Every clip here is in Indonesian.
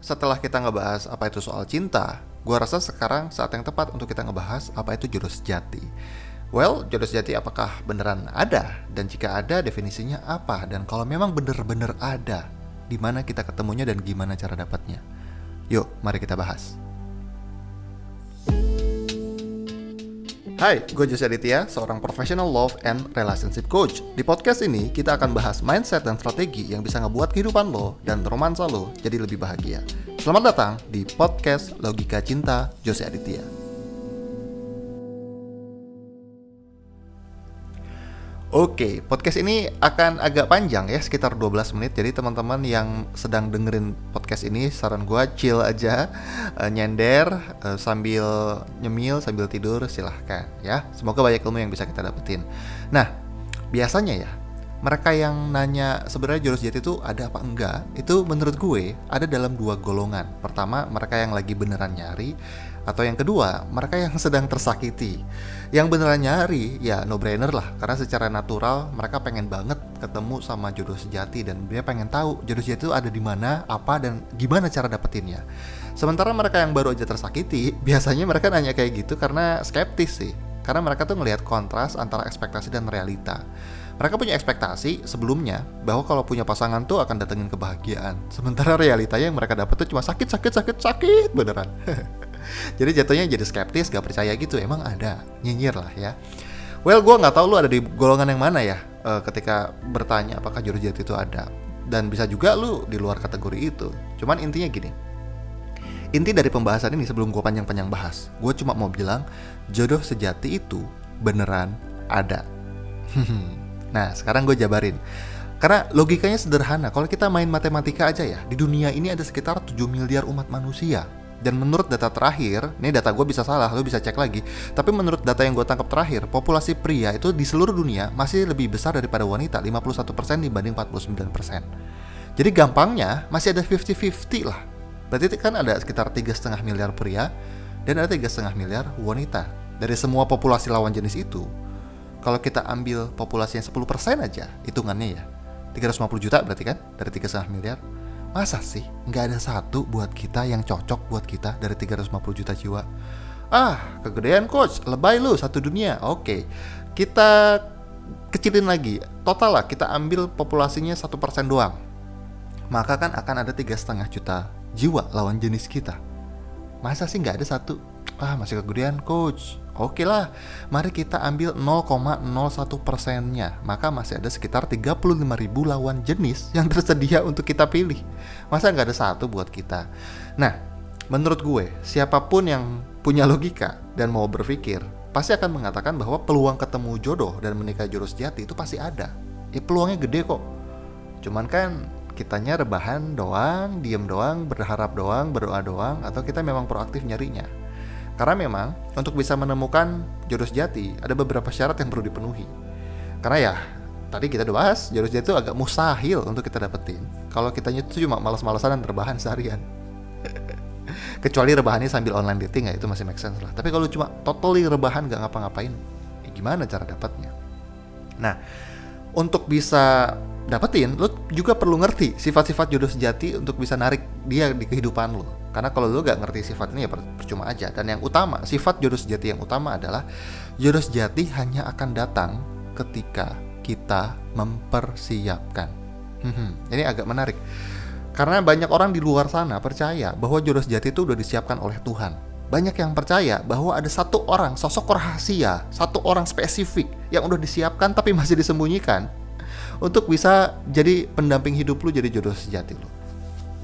setelah kita ngebahas apa itu soal cinta, gue rasa sekarang saat yang tepat untuk kita ngebahas apa itu jodoh sejati. Well, jodoh sejati apakah beneran ada? Dan jika ada, definisinya apa? Dan kalau memang bener-bener ada, di mana kita ketemunya dan gimana cara dapatnya? Yuk, mari kita bahas. Hai, gue Jose Aditya, seorang professional love and relationship coach. Di podcast ini, kita akan bahas mindset dan strategi yang bisa ngebuat kehidupan lo dan romansa lo jadi lebih bahagia. Selamat datang di podcast Logika Cinta Jose Aditya. Oke, podcast ini akan agak panjang ya, sekitar 12 menit. Jadi teman-teman yang sedang dengerin podcast ini, saran gue chill aja, uh, nyender uh, sambil nyemil, sambil tidur, silahkan ya. Semoga banyak ilmu yang bisa kita dapetin. Nah, biasanya ya, mereka yang nanya sebenarnya jodoh sejati itu ada apa enggak, itu menurut gue ada dalam dua golongan. Pertama, mereka yang lagi beneran nyari, atau yang kedua, mereka yang sedang tersakiti. Yang beneran nyari, ya no brainer lah, karena secara natural mereka pengen banget ketemu sama jodoh sejati dan dia pengen tahu jodoh sejati itu ada di mana, apa dan gimana cara dapetinnya. Sementara mereka yang baru aja tersakiti, biasanya mereka nanya kayak gitu karena skeptis sih. Karena mereka tuh ngelihat kontras antara ekspektasi dan realita. Mereka punya ekspektasi sebelumnya bahwa kalau punya pasangan tuh akan datengin kebahagiaan. Sementara realitanya yang mereka dapat tuh cuma sakit, sakit, sakit, sakit beneran. jadi jatuhnya jadi skeptis gak percaya gitu. Emang ada? Nyinyir lah ya. Well gue nggak tahu lu ada di golongan yang mana ya uh, ketika bertanya apakah jodoh sejati itu ada. Dan bisa juga lu di luar kategori itu. Cuman intinya gini. Inti dari pembahasan ini sebelum gue panjang-panjang bahas gue cuma mau bilang jodoh sejati itu beneran ada. Nah sekarang gue jabarin. Karena logikanya sederhana. Kalau kita main matematika aja ya di dunia ini ada sekitar 7 miliar umat manusia dan menurut data terakhir, ini data gue bisa salah, lo bisa cek lagi. Tapi menurut data yang gue tangkap terakhir, populasi pria itu di seluruh dunia masih lebih besar daripada wanita, 51% dibanding 49%. Jadi gampangnya masih ada 50-50 lah. Berarti kan ada sekitar 3,5 miliar pria dan ada 3,5 miliar wanita. Dari semua populasi lawan jenis itu, kalau kita ambil populasi yang 10% aja, hitungannya ya, 350 juta berarti kan, dari 3,5 miliar, Masa sih nggak ada satu buat kita yang cocok buat kita dari 350 juta jiwa? Ah, kegedean coach, lebay lu satu dunia. Oke, kita kecilin lagi. Total lah kita ambil populasinya satu persen doang. Maka kan akan ada tiga setengah juta jiwa lawan jenis kita. Masa sih nggak ada satu? Ah, masih kegedean coach. Oke lah, mari kita ambil 0,01 persennya. Maka masih ada sekitar 35 ribu lawan jenis yang tersedia untuk kita pilih. Masa nggak ada satu buat kita? Nah, menurut gue, siapa pun yang punya logika dan mau berpikir, pasti akan mengatakan bahwa peluang ketemu jodoh dan menikah jodoh sejati itu pasti ada. Ya peluangnya gede kok. Cuman kan kitanya rebahan doang, diem doang, berharap doang, berdoa doang, atau kita memang proaktif nyarinya. Karena memang untuk bisa menemukan jodoh sejati ada beberapa syarat yang perlu dipenuhi. Karena ya tadi kita udah bahas jodoh sejati itu agak mustahil untuk kita dapetin. Kalau kitanya itu cuma malas-malasan dan rebahan seharian. Kecuali rebahannya sambil online dating ya itu masih make sense lah. Tapi kalau cuma totally rebahan gak ngapa-ngapain, ya gimana cara dapatnya? Nah, untuk bisa dapetin, lo juga perlu ngerti sifat-sifat jodoh sejati untuk bisa narik dia di kehidupan lo. Karena kalau lo gak ngerti sifat ini ya percuma aja. Dan yang utama, sifat jodoh sejati yang utama adalah jodoh sejati hanya akan datang ketika kita mempersiapkan. Hmm, ini agak menarik. Karena banyak orang di luar sana percaya bahwa jodoh sejati itu udah disiapkan oleh Tuhan. Banyak yang percaya bahwa ada satu orang, sosok rahasia, satu orang spesifik yang udah disiapkan tapi masih disembunyikan untuk bisa jadi pendamping hidup lu jadi jodoh sejati lu.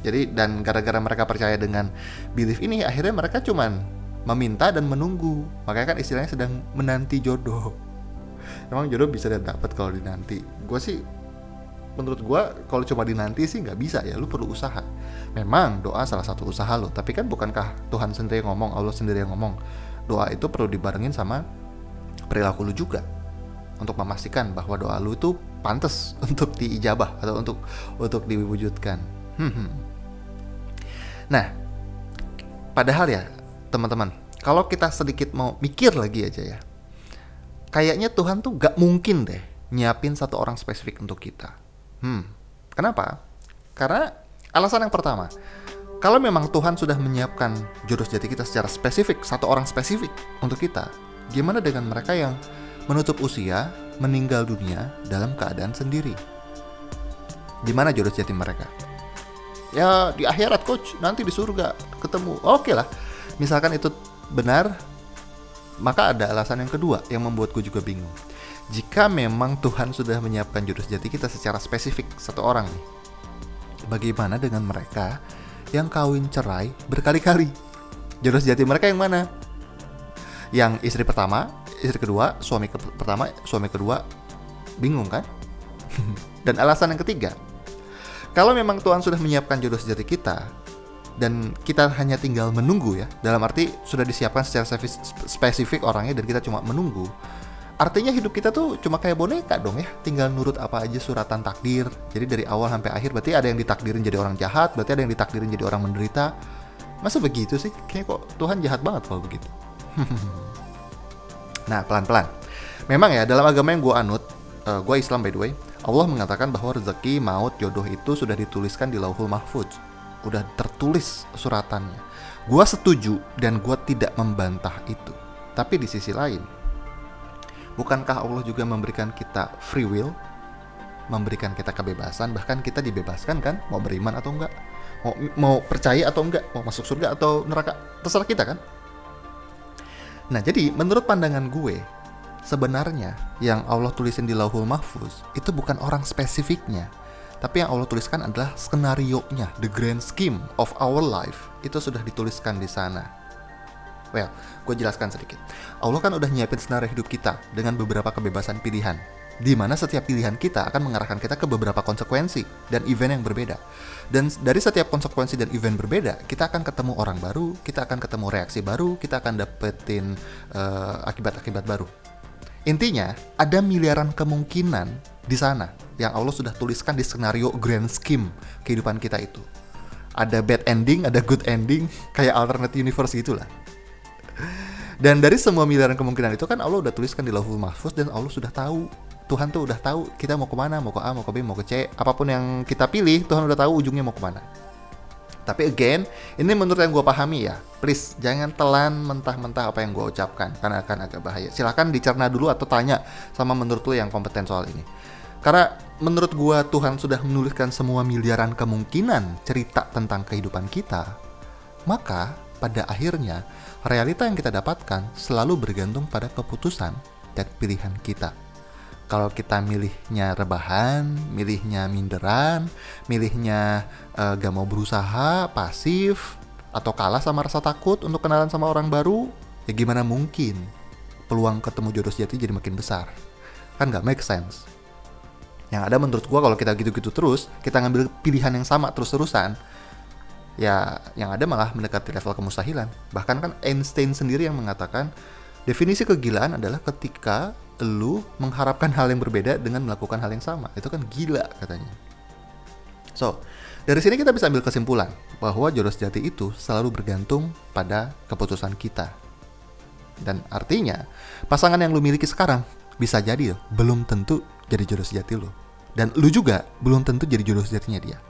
Jadi dan gara-gara mereka percaya dengan belief ini akhirnya mereka cuman meminta dan menunggu. Makanya kan istilahnya sedang menanti jodoh. Emang jodoh bisa dapat kalau dinanti. Gue sih menurut gue kalau cuma dinanti sih nggak bisa ya lu perlu usaha memang doa salah satu usaha lo tapi kan bukankah Tuhan sendiri yang ngomong Allah sendiri yang ngomong doa itu perlu dibarengin sama perilaku lu juga untuk memastikan bahwa doa lu itu pantas untuk diijabah atau untuk untuk diwujudkan. Hmm, hmm. Nah, padahal ya teman-teman, kalau kita sedikit mau mikir lagi aja ya, kayaknya Tuhan tuh gak mungkin deh nyiapin satu orang spesifik untuk kita. Hmm, kenapa? Karena alasan yang pertama, kalau memang Tuhan sudah menyiapkan jodoh sejati kita secara spesifik, satu orang spesifik untuk kita, gimana dengan mereka yang menutup usia, meninggal dunia dalam keadaan sendiri? Gimana jodoh sejati mereka? Ya di akhirat coach, nanti di surga ketemu. Oke lah, misalkan itu benar, maka ada alasan yang kedua yang membuatku juga bingung. Jika memang Tuhan sudah menyiapkan jodoh sejati kita secara spesifik satu orang nih, bagaimana dengan mereka yang kawin cerai berkali-kali. Jodoh sejati mereka yang mana? Yang istri pertama, istri kedua, suami ke pertama, suami kedua, bingung kan? dan alasan yang ketiga, kalau memang Tuhan sudah menyiapkan jodoh sejati kita, dan kita hanya tinggal menunggu ya, dalam arti sudah disiapkan secara spesifik orangnya dan kita cuma menunggu, artinya hidup kita tuh cuma kayak boneka dong ya. Tinggal nurut apa aja suratan takdir. Jadi dari awal sampai akhir berarti ada yang ditakdirin jadi orang jahat berarti ada yang ditakdirin jadi orang menderita. Masa begitu sih? Kayaknya kok Tuhan jahat banget kalau begitu. Nah pelan-pelan. Memang ya dalam agama yang gue anut uh, eh, gue Islam by the way Allah mengatakan bahwa rezeki maut jodoh itu sudah dituliskan di lauhul mahfuz udah tertulis suratannya. Gue setuju dan gue tidak membantah itu. Tapi di sisi lain Bukankah Allah juga memberikan kita free will? Memberikan kita kebebasan, bahkan kita dibebaskan kan mau beriman atau enggak? Mau mau percaya atau enggak? Mau masuk surga atau neraka? Terserah kita kan? Nah, jadi menurut pandangan gue, sebenarnya yang Allah tulisin di Lauhul Mahfuz itu bukan orang spesifiknya, tapi yang Allah tuliskan adalah skenario-nya, the grand scheme of our life. Itu sudah dituliskan di sana. Well, gue jelaskan sedikit. Allah kan udah nyiapin senarai hidup kita dengan beberapa kebebasan pilihan, di mana setiap pilihan kita akan mengarahkan kita ke beberapa konsekuensi dan event yang berbeda. Dan dari setiap konsekuensi dan event berbeda, kita akan ketemu orang baru, kita akan ketemu reaksi baru, kita akan dapetin uh, akibat-akibat baru. Intinya, ada miliaran kemungkinan di sana yang Allah sudah tuliskan di skenario grand scheme kehidupan kita itu. Ada bad ending, ada good ending, kayak alternate universe gitulah. Dan dari semua miliaran kemungkinan itu kan Allah udah tuliskan di Lauhul Mahfuz dan Allah sudah tahu Tuhan tuh udah tahu kita mau ke mana, mau ke A, mau ke B, mau ke C, apa pun yang kita pilih, Tuhan udah tahu ujungnya mau ke mana. Tapi again, ini menurut yang gue pahami ya, please jangan telan mentah-mentah apa yang gue ucapkan, karena akan agak bahaya. Silahkan dicerna dulu atau tanya sama menurut lo yang kompeten soal ini. Karena menurut gue Tuhan sudah menuliskan semua miliaran kemungkinan cerita tentang kehidupan kita, maka pada akhirnya realita yang kita dapatkan selalu bergantung pada keputusan dan pilihan kita. Kalau kita milihnya rebahan, milihnya minderan, milihnya uh, gak mau berusaha, pasif, atau kalah sama rasa takut untuk kenalan sama orang baru, ya gimana mungkin peluang ketemu jodoh sejati jadi makin besar? Kan gak make sense. Yang ada menurut gua kalau kita gitu-gitu terus, kita ngambil pilihan yang sama terus-terusan, ya yang ada malah mendekati level kemustahilan. Bahkan kan Einstein sendiri yang mengatakan definisi kegilaan adalah ketika lu mengharapkan hal yang berbeda dengan melakukan hal yang sama. Itu kan gila katanya. So, dari sini kita bisa ambil kesimpulan bahwa jodoh sejati itu selalu bergantung pada keputusan kita. Dan artinya, pasangan yang lu miliki sekarang bisa jadi loh, belum tentu jadi jodoh sejati lo. Dan lu juga belum tentu jadi jodoh sejatinya dia.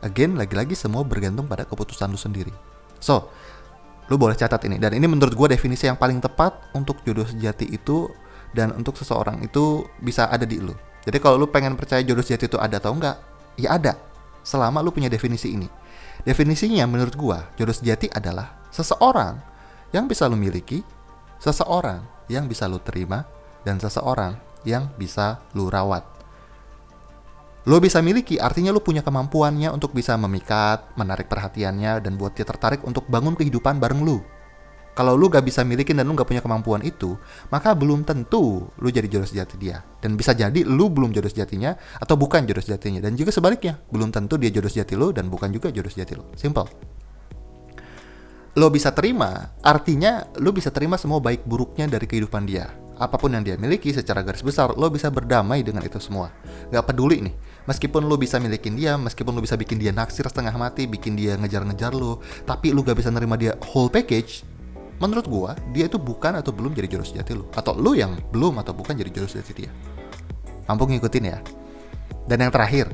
Again, lagi-lagi semua bergantung pada keputusan lu sendiri. So, lu boleh catat ini. Dan ini menurut gue definisi yang paling tepat untuk jodoh sejati itu dan untuk seseorang itu bisa ada di lu. Jadi kalau lu pengen percaya jodoh sejati itu ada atau enggak, ya ada. Selama lu punya definisi ini. Definisinya menurut gue, jodoh sejati adalah seseorang yang bisa lu miliki, seseorang yang bisa lu terima, dan seseorang yang bisa lu rawat lo bisa miliki artinya lo punya kemampuannya untuk bisa memikat, menarik perhatiannya dan buat dia tertarik untuk bangun kehidupan bareng lo. Kalau lo gak bisa milikin dan lo gak punya kemampuan itu, maka belum tentu lo jadi jodoh sejati dia. Dan bisa jadi lo belum jodoh sejatinya atau bukan jodoh sejatinya. Dan juga sebaliknya, belum tentu dia jodoh sejati lo dan bukan juga jodoh sejati lo. Simple. Lo bisa terima, artinya lo bisa terima semua baik buruknya dari kehidupan dia apa pun yang dia miliki secara garis besar lo bisa berdamai dengan itu semua Gak peduli nih meskipun lo bisa milikin dia meskipun lo bisa bikin dia naksir setengah mati bikin dia ngejar-ngejar lo tapi lo gak bisa nerima dia whole package menurut gua dia itu bukan atau belum jadi jodoh sejati lo atau lo yang belum atau bukan jadi jodoh sejati dia. Mampu ngikutin ya. Dan yang terakhir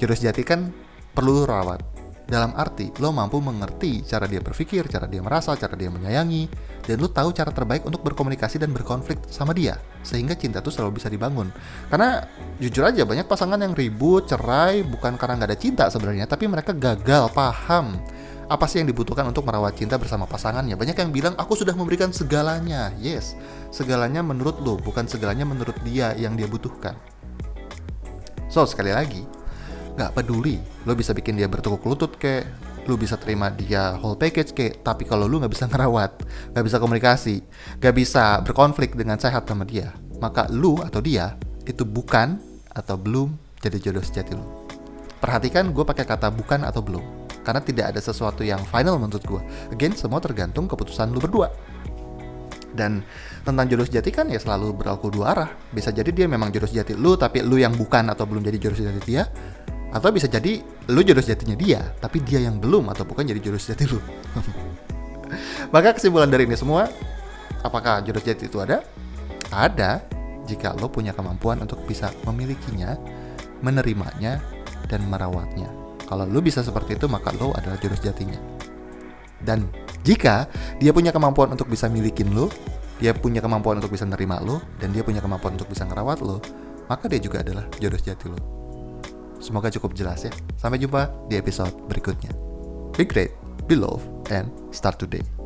jodoh sejati kan perlu rawat Dalam arti, lo mampu mengerti cara dia berpikir, cara dia merasa, cara dia menyayangi, dan lo tahu cara terbaik untuk berkomunikasi dan berkonflik sama dia. Sehingga cinta tuh selalu bisa dibangun. Karena jujur aja banyak pasangan yang ribut, cerai, bukan karena nggak ada cinta sebenarnya, tapi mereka gagal paham apa sih yang dibutuhkan untuk merawat cinta bersama pasangannya. Banyak yang bilang, aku sudah memberikan segalanya. Yes, segalanya menurut lo, bukan segalanya menurut dia yang dia butuhkan. So, sekali lagi, nggak peduli. Lo bisa bikin dia bertukuk lutut kayak lu bisa terima dia whole package kayak tapi kalau lu nggak bisa ngerawat nggak bisa komunikasi nggak bisa berkonflik dengan sehat sama dia maka lu atau dia itu bukan atau belum jadi jodoh sejati lu. Perhatikan gue pakai kata bukan atau belum karena tidak ada sesuatu yang final menurut gue again semua tergantung keputusan lu berdua. Dan tentang jodoh sejati kan ya selalu berlaku dua arah. Bisa jadi dia memang jodoh sejati lu tapi lu yang bukan atau belum jadi jodoh sejati dia atau bisa jadi lu jodoh sejatinya dia, tapi dia yang belum atau bukan jadi jodoh sejati lu. Maka kesimpulan dari ini semua, apakah jodoh sejati itu ada? Ada jika lo punya kemampuan untuk bisa memilikinya, menerimanya, dan merawatnya. Kalau lo bisa seperti itu, maka lo adalah jodoh sejatinya. Dan jika dia punya kemampuan untuk bisa milikin lo, dia punya kemampuan untuk bisa nerima lo, dan dia punya kemampuan untuk bisa ngerawat lo, maka dia juga adalah jodoh sejati lo. Semoga cukup jelas ya. Sampai jumpa di episode berikutnya. Be great, be love, and start today.